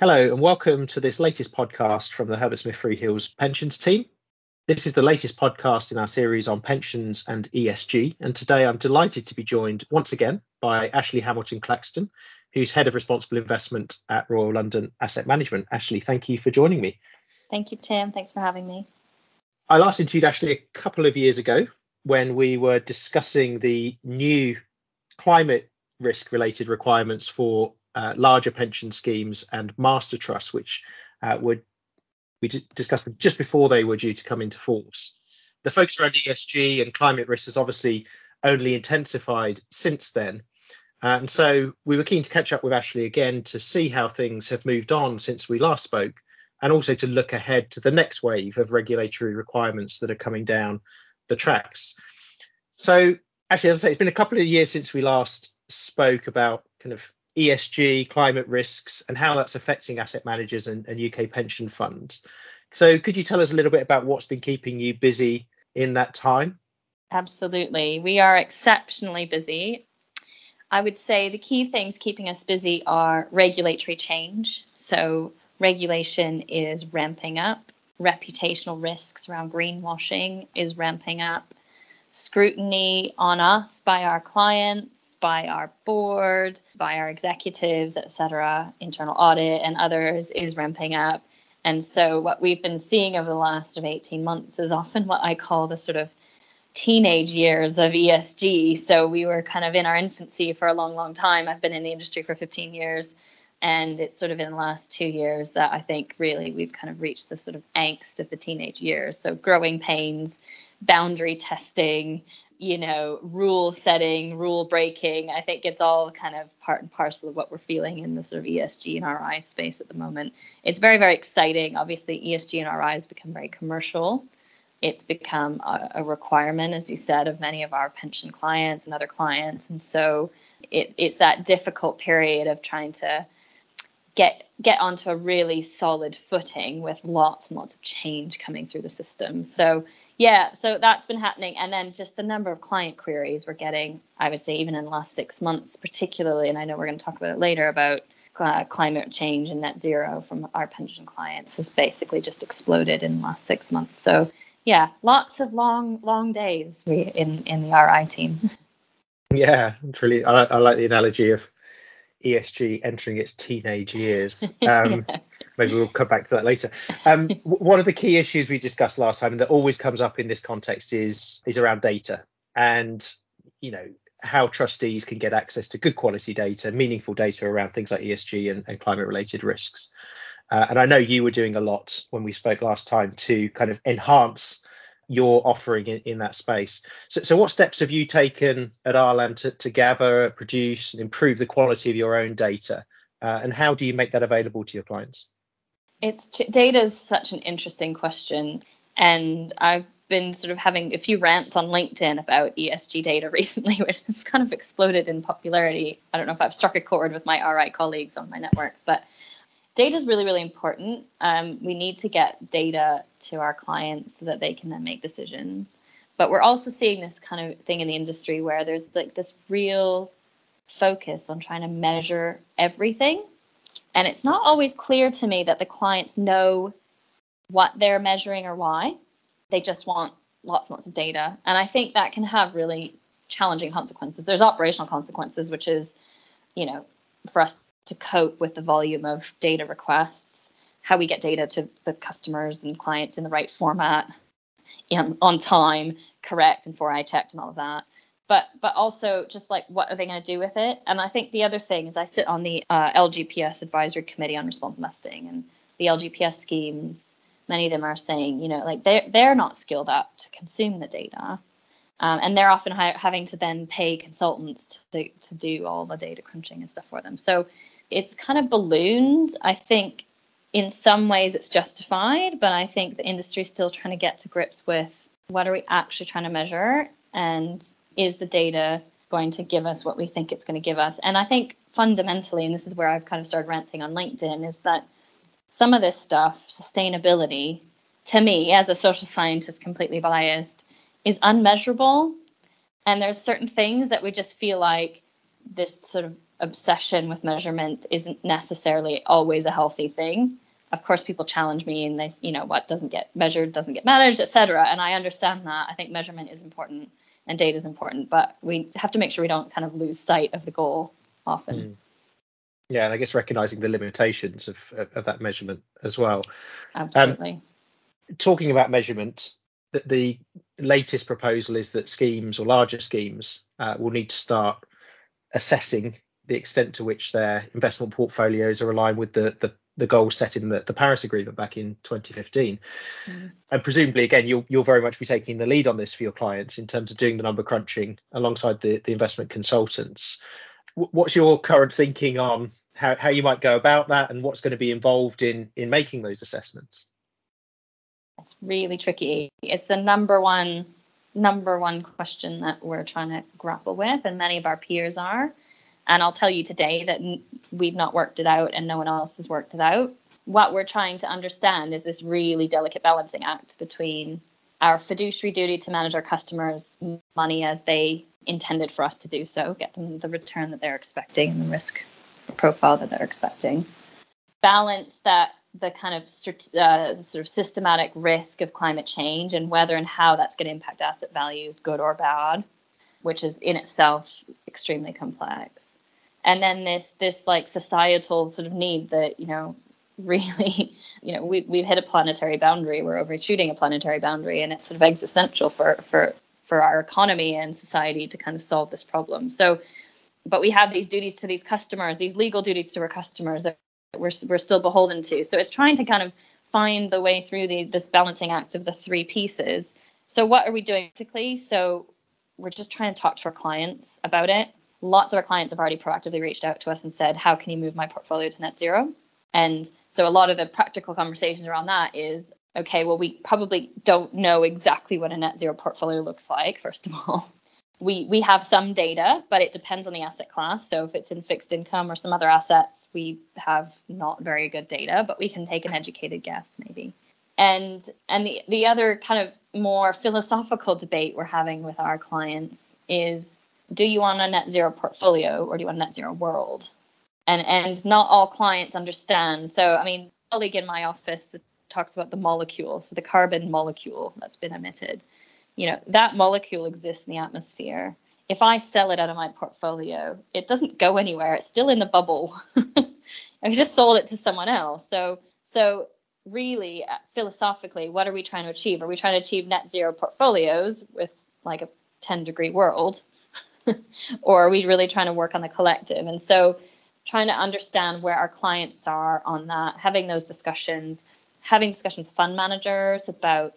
Hello, and welcome to this latest podcast from the Herbert Smith Freehills pensions team. This is the latest podcast in our series on pensions and ESG. And today I'm delighted to be joined once again by Ashley Hamilton Claxton, who's Head of Responsible Investment at Royal London Asset Management. Ashley, thank you for joining me. Thank you, Tim. Thanks for having me. I last interviewed Ashley a couple of years ago when we were discussing the new climate risk related requirements for uh, larger pension schemes and master trusts, which uh, would we discussed them just before they were due to come into force. The focus around ESG and climate risk has obviously only intensified since then. Uh, and so we were keen to catch up with Ashley again to see how things have moved on since we last spoke, and also to look ahead to the next wave of regulatory requirements that are coming down the tracks. So, Ashley, as I say, it's been a couple of years since we last spoke about kind of ESG, climate risks, and how that's affecting asset managers and, and, UK pension funds. So, could you tell us a little bit about what's been keeping you busy in that time? Absolutely. We are exceptionally busy. I would say the key things keeping us busy are regulatory change. So, regulation is ramping up, reputational risks around greenwashing is ramping up, scrutiny on us by our clients by our board, by our executives, et cetera, internal audit and others is ramping up. And so what we've been seeing over the last of 18 months is often what I call the sort of teenage years of ESG. So we were kind of in our infancy for a long, long time. I've been in the industry for 15 years. And it's sort of in the last two years that I think really we've kind of reached the sort of angst of the teenage years. So growing pains, boundary testing, you know, rule setting, rule breaking. I think it's all kind of part and parcel of what we're feeling in the sort of ESG and RI space at the moment. It's very, very exciting. Obviously, ESG and RI has become very commercial. It's become a, a requirement, as you said, of many of our pension clients and other clients. And so it, it's that difficult period of trying to get get onto a really solid footing with lots and lots of change coming through the system. So yeah, so that's been happening, and then just the number of client queries we're getting, I would say even in the last six months, particularly, and I know we're going to talk about it later about uh, climate change and net zero from our pension clients has basically just exploded in the last six months. So yeah, lots of long long days in in the RI team. Yeah, it's really I, I like the analogy of ESG entering its teenage years. Um, maybe we'll come back to that later. Um, one of the key issues we discussed last time and that always comes up in this context is is around data and you know how trustees can get access to good quality data, meaningful data around things like ESG and, and climate related risks. Uh, and I know you were doing a lot when we spoke last time to kind of enhance your offering in, in that space. So, so, what steps have you taken at RLAM to, to gather, produce, and improve the quality of your own data? Uh, and how do you make that available to your clients? It's data is such an interesting question, and I've been sort of having a few rants on LinkedIn about ESG data recently, which have kind of exploded in popularity. I don't know if I've struck a chord with my RI colleagues on my networks, but data is really, really important. Um, we need to get data to our clients so that they can then make decisions. But we're also seeing this kind of thing in the industry where there's like this real focus on trying to measure everything. And it's not always clear to me that the clients know what they're measuring or why. They just want lots and lots of data. And I think that can have really challenging consequences. There's operational consequences, which is, you know, for us to cope with the volume of data requests, how we get data to the customers and clients in the right format, in, on time, correct, and for I checked and all of that. But but also just like what are they going to do with it? And I think the other thing is I sit on the uh, LGPS advisory committee on response investing, and the LGPS schemes. Many of them are saying, you know, like they're they're not skilled up to consume the data. Um, and they're often ha- having to then pay consultants to, to do all the data crunching and stuff for them. So it's kind of ballooned. I think in some ways it's justified, but I think the industry is still trying to get to grips with what are we actually trying to measure and is the data going to give us what we think it's going to give us? And I think fundamentally, and this is where I've kind of started ranting on LinkedIn, is that some of this stuff, sustainability, to me, as a social scientist completely biased, is unmeasurable. And there's certain things that we just feel like this sort of obsession with measurement isn't necessarily always a healthy thing. Of course, people challenge me and they, you know, what doesn't get measured doesn't get managed, etc. And I understand that. I think measurement is important and data is important, but we have to make sure we don't kind of lose sight of the goal often. Mm. Yeah, and I guess recognizing the limitations of, of, of that measurement as well. Absolutely. Um, talking about measurement, the, the, latest proposal is that schemes or larger schemes uh, will need to start assessing the extent to which their investment portfolios are aligned with the, the the goals set in the, the Paris Agreement back in 2015. Mm. And presumably, again, you'll, you'll very much be taking the lead on this for your clients in terms of doing the number crunching alongside the, the investment consultants. W- what's your current thinking on how, how you might go about that and what's going to be involved in, in making those assessments? It's really tricky. It's the number one number one question that we're trying to grapple with, and many of our peers are. And I'll tell you today that we've not worked it out and no one else has worked it out. What we're trying to understand is this really delicate balancing act between our fiduciary duty to manage our customers' money as they intended for us to do so, get them the return that they're expecting and the risk profile that they're expecting. Balance that the kind of uh, sort of systematic risk of climate change and whether and how that's going to impact asset values, good or bad, which is in itself extremely complex. And then this this like societal sort of need that you know really you know we we've hit a planetary boundary, we're overshooting a planetary boundary, and it's sort of existential for for for our economy and society to kind of solve this problem. So, but we have these duties to these customers, these legal duties to our customers that we're we're still beholden to. So it's trying to kind of find the way through the, this balancing act of the three pieces. So what are we doing practically? So we're just trying to talk to our clients about it. Lots of our clients have already proactively reached out to us and said, How can you move my portfolio to net zero? And so a lot of the practical conversations around that is okay, well, we probably don't know exactly what a net zero portfolio looks like, first of all. We, we have some data, but it depends on the asset class. So if it's in fixed income or some other assets, we have not very good data, but we can take an educated guess maybe. And and the the other kind of more philosophical debate we're having with our clients is do you want a net zero portfolio or do you want a net zero world? And and not all clients understand. So I mean, a colleague in my office talks about the molecule, so the carbon molecule that's been emitted. You know, that molecule exists in the atmosphere. If I sell it out of my portfolio, it doesn't go anywhere. It's still in the bubble. I just sold it to someone else. So so really uh, philosophically, what are we trying to achieve? Are we trying to achieve net zero portfolios with like a 10 degree world? or are we really trying to work on the collective? And so trying to understand where our clients are on that, having those discussions, having discussions with fund managers about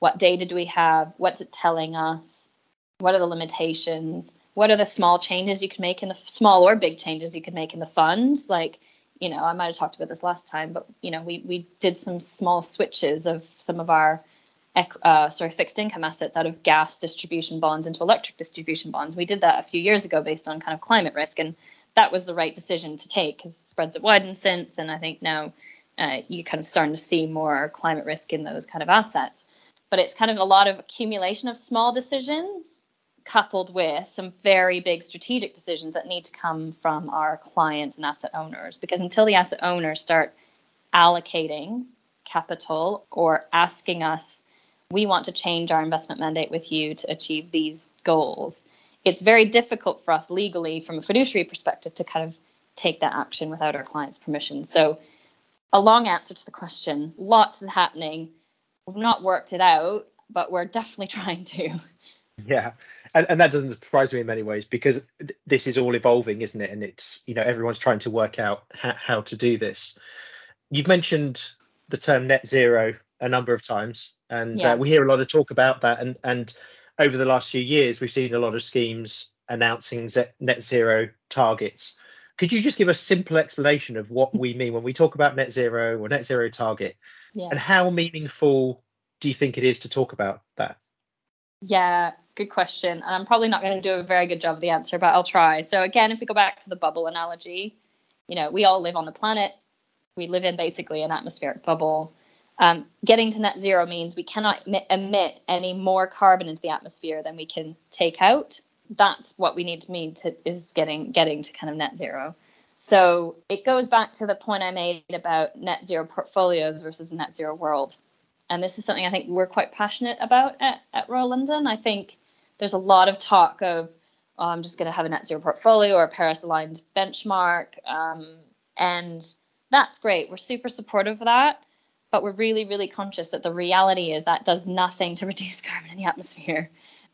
what data do we have, what's it telling us, what are the limitations, what are the small changes you can make in the small or big changes you can make in the fund, like you know, I might have talked about this last time, but you know, we we did some small switches of some of our uh, sorry fixed income assets out of gas distribution bonds into electric distribution bonds. We did that a few years ago based on kind of climate risk, and that was the right decision to take because spreads have widened since, and I think now uh, you're kind of starting to see more climate risk in those kind of assets. But it's kind of a lot of accumulation of small decisions coupled with some very big strategic decisions that need to come from our clients and asset owners. Because until the asset owners start allocating capital or asking us, we want to change our investment mandate with you to achieve these goals, it's very difficult for us legally from a fiduciary perspective to kind of take that action without our client's permission. So, a long answer to the question lots is happening. We've not worked it out, but we're definitely trying to. Yeah, and, and that doesn't surprise me in many ways because this is all evolving, isn't it? And it's you know everyone's trying to work out how to do this. You've mentioned the term net zero a number of times, and uh, yeah. uh, we hear a lot of talk about that. And and over the last few years, we've seen a lot of schemes announcing net zero targets. Could you just give a simple explanation of what we mean when we talk about net zero or net zero target, yeah. and how meaningful do you think it is to talk about that? Yeah, good question. And I'm probably not going to do a very good job of the answer, but I'll try. So again, if we go back to the bubble analogy, you know, we all live on the planet. We live in basically an atmospheric bubble. Um, getting to net zero means we cannot emit, any more carbon into the atmosphere than we can take out. that's what we need to mean to is getting getting to kind of net zero. So it goes back to the point I made about net zero portfolios versus net zero world. And this is something I think we're quite passionate about at, at Royal London. I think there's a lot of talk of oh, I'm just going to have a net zero portfolio or a Paris aligned benchmark. Um, and that's great. We're super supportive of that. But we're really, really conscious that the reality is that does nothing to reduce carbon in the atmosphere.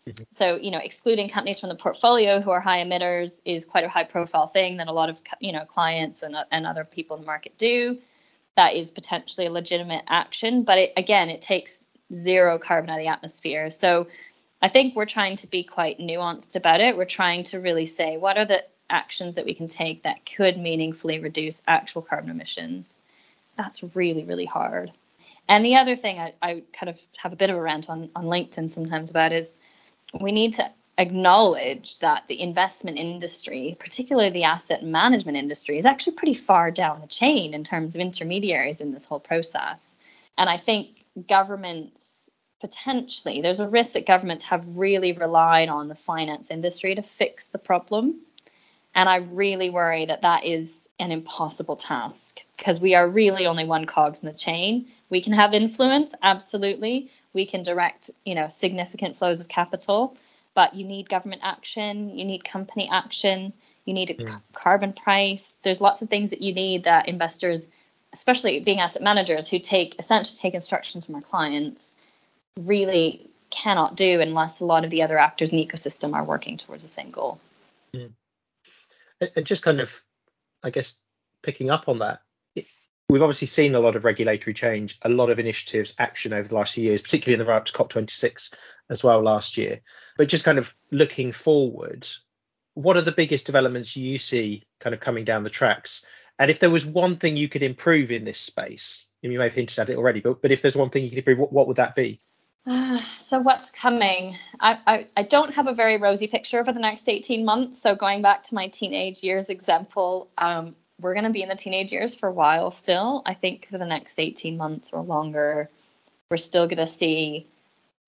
Mm-hmm. So, you know, excluding companies from the portfolio who are high emitters is quite a high profile thing that a lot of, you know, clients and, and other people in the market do. That is potentially a legitimate action, but it, again, it takes zero carbon out of the atmosphere. So, I think we're trying to be quite nuanced about it. We're trying to really say what are the actions that we can take that could meaningfully reduce actual carbon emissions. That's really, really hard. And the other thing I, I kind of have a bit of a rant on, on LinkedIn sometimes about is we need to acknowledge that the investment industry, particularly the asset management industry, is actually pretty far down the chain in terms of intermediaries in this whole process. And I think governments potentially, there's a risk that governments have really relied on the finance industry to fix the problem. And I really worry that that is an impossible task because we are really only one cogs in the chain. We can have influence, absolutely, we can direct, you know, significant flows of capital, but you need government action, you need company action, you need a mm. carbon price. There's lots of things that you need that investors, especially being asset managers who take essentially take instructions from our clients, really cannot do unless a lot of the other actors in the ecosystem are working towards the same goal. Mm. And just kind of, I guess, picking up on that, we've obviously seen a lot of regulatory change, a lot of initiatives, action over the last few years, particularly in the run up to COP26 as well last year. But just kind of looking forward, what are the biggest developments you see kind of coming down the tracks? And if there was one thing you could improve in this space, and you may have hinted at it already, but, but if there's one thing you could improve, what, what would that be? Uh, so what's coming? I, I, I don't have a very rosy picture for the next 18 months. So going back to my teenage years example, um, we're going to be in the teenage years for a while still. I think for the next 18 months or longer, we're still going to see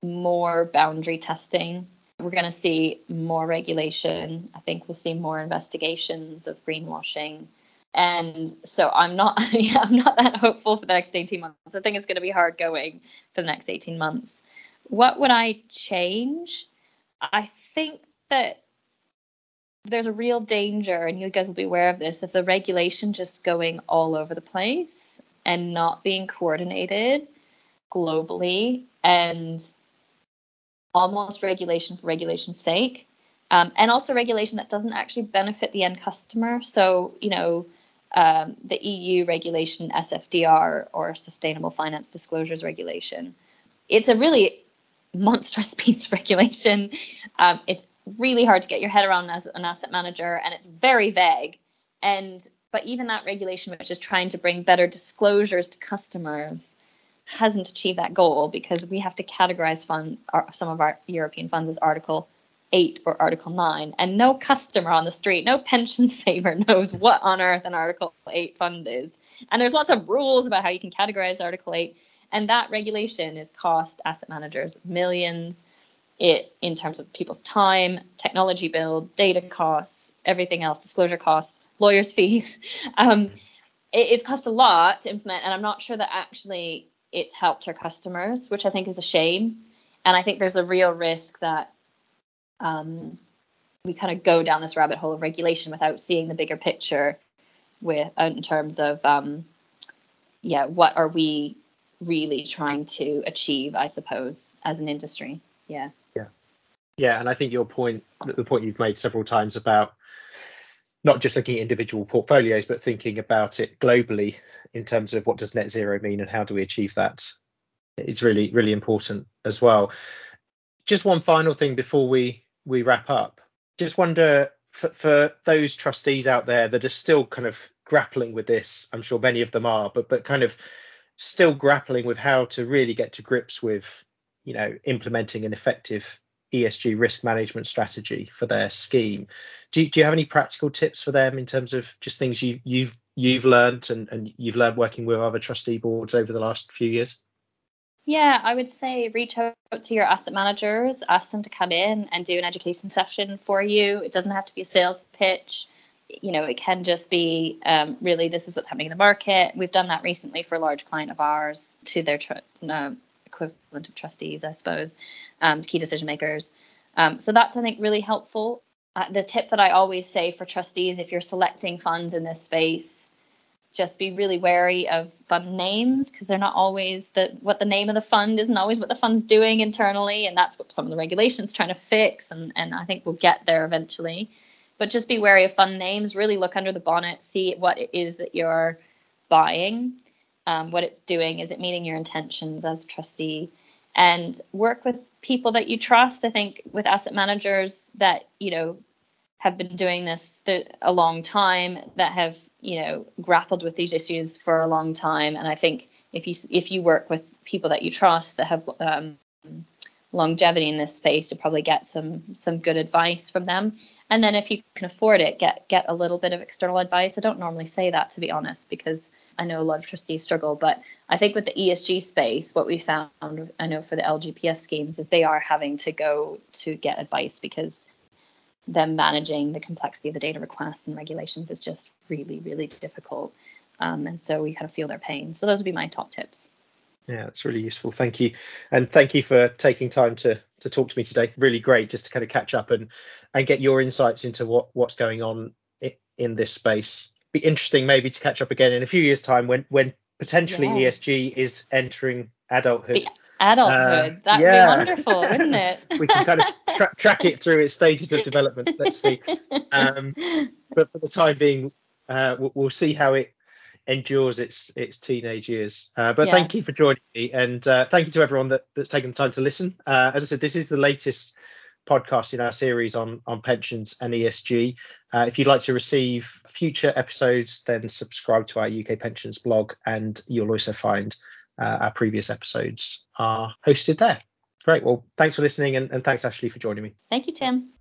more boundary testing. We're going to see more regulation. I think we'll see more investigations of greenwashing. And so I'm not I'm not that hopeful for the next 18 months. I think it's going to be hard going for the next 18 months. What would I change? I think that there's a real danger, and you guys will be aware of this, of the regulation just going all over the place and not being coordinated globally and almost regulation for regulation's sake. Um, and also regulation that doesn't actually benefit the end customer. So, you know, um, the EU regulation, SFDR, or Sustainable Finance Disclosures Regulation. It's a really monstrous piece of regulation. Um, it's really hard to get your head around as an asset manager and it's very vague. And but even that regulation which is trying to bring better disclosures to customers hasn't achieved that goal because we have to categorize fund our, some of our European funds as article 8 or article 9 and no customer on the street no pension saver knows what on earth an article 8 fund is. And there's lots of rules about how you can categorize article 8 and that regulation is cost asset managers millions it in terms of people's time, technology build, data costs, everything else, disclosure costs, lawyers' fees. Um, it, it's cost a lot to implement, and I'm not sure that actually it's helped our customers, which I think is a shame. And I think there's a real risk that um, we kind of go down this rabbit hole of regulation without seeing the bigger picture with in terms of um, yeah, what are we really trying to achieve, I suppose, as an industry. Yeah. Yeah, and I think your point, the point you've made several times about not just looking at individual portfolios, but thinking about it globally in terms of what does net zero mean and how do we achieve that, is really really important as well. Just one final thing before we we wrap up. Just wonder for, for those trustees out there that are still kind of grappling with this. I'm sure many of them are, but but kind of still grappling with how to really get to grips with you know implementing an effective ESG risk management strategy for their scheme. Do you, do you have any practical tips for them in terms of just things you, you've you've learned and, and you've learned working with other trustee boards over the last few years? Yeah, I would say reach out to your asset managers, ask them to come in and do an education session for you. It doesn't have to be a sales pitch. You know, it can just be um, really this is what's happening in the market. We've done that recently for a large client of ours to their tr- uh, equivalent of trustees, I suppose, um, key decision makers. Um, so that's I think really helpful. Uh, the tip that I always say for trustees, if you're selecting funds in this space, just be really wary of fund names because they're not always the what the name of the fund isn't always what the fund's doing internally and that's what some of the regulations trying to fix and and I think we'll get there eventually but just be wary of fund names really look under the bonnet see what it is that you're buying um, what it's doing. Is it meeting your intentions as trustee? And work with people that you trust. I think with asset managers that you know have been doing this th- a long time that have you know grappled with these issues for a long time. And i think if you if you work with people that you trust that have um, longevity in this space to probably get some some good advice from them. And then if you can afford it get get a little bit of external advice. I don't normally say that to be honest because i know a lot of trustees struggle but i think with the esg space what we found i know for the lgps schemes is they are having to go to get advice because them managing the complexity of the data requests and regulations is just really, really difficult. Um, and so we kind of feel their pain. So those would be my top tips. Yeah, that's really useful. Thank you, and thank you for taking time to to talk to me today. Really great, just to kind of catch up and and get your insights into what what's going on in this space. Be interesting maybe to catch up again in a few years' time when when potentially yeah. ESG is entering adulthood. The adulthood. Uh, That'd yeah. be wonderful, wouldn't it? we can kind of tra- track it through its stages of development. Let's see. Um, but for the time being, uh, we'll, we'll, see how it endures its its teenage years. Uh, but thank you for joining me, and uh, thank you to everyone that, that's taken the time to listen. Uh, as I said, this is the latest podcast in our series on on pensions and ESG. Uh, if you'd like to receive future episodes, then subscribe to our UK Pensions blog, and you'll also find uh, our previous episodes are hosted there. Great. Well, thanks for listening and, and thanks, Ashley, for joining me. Thank you, Tim.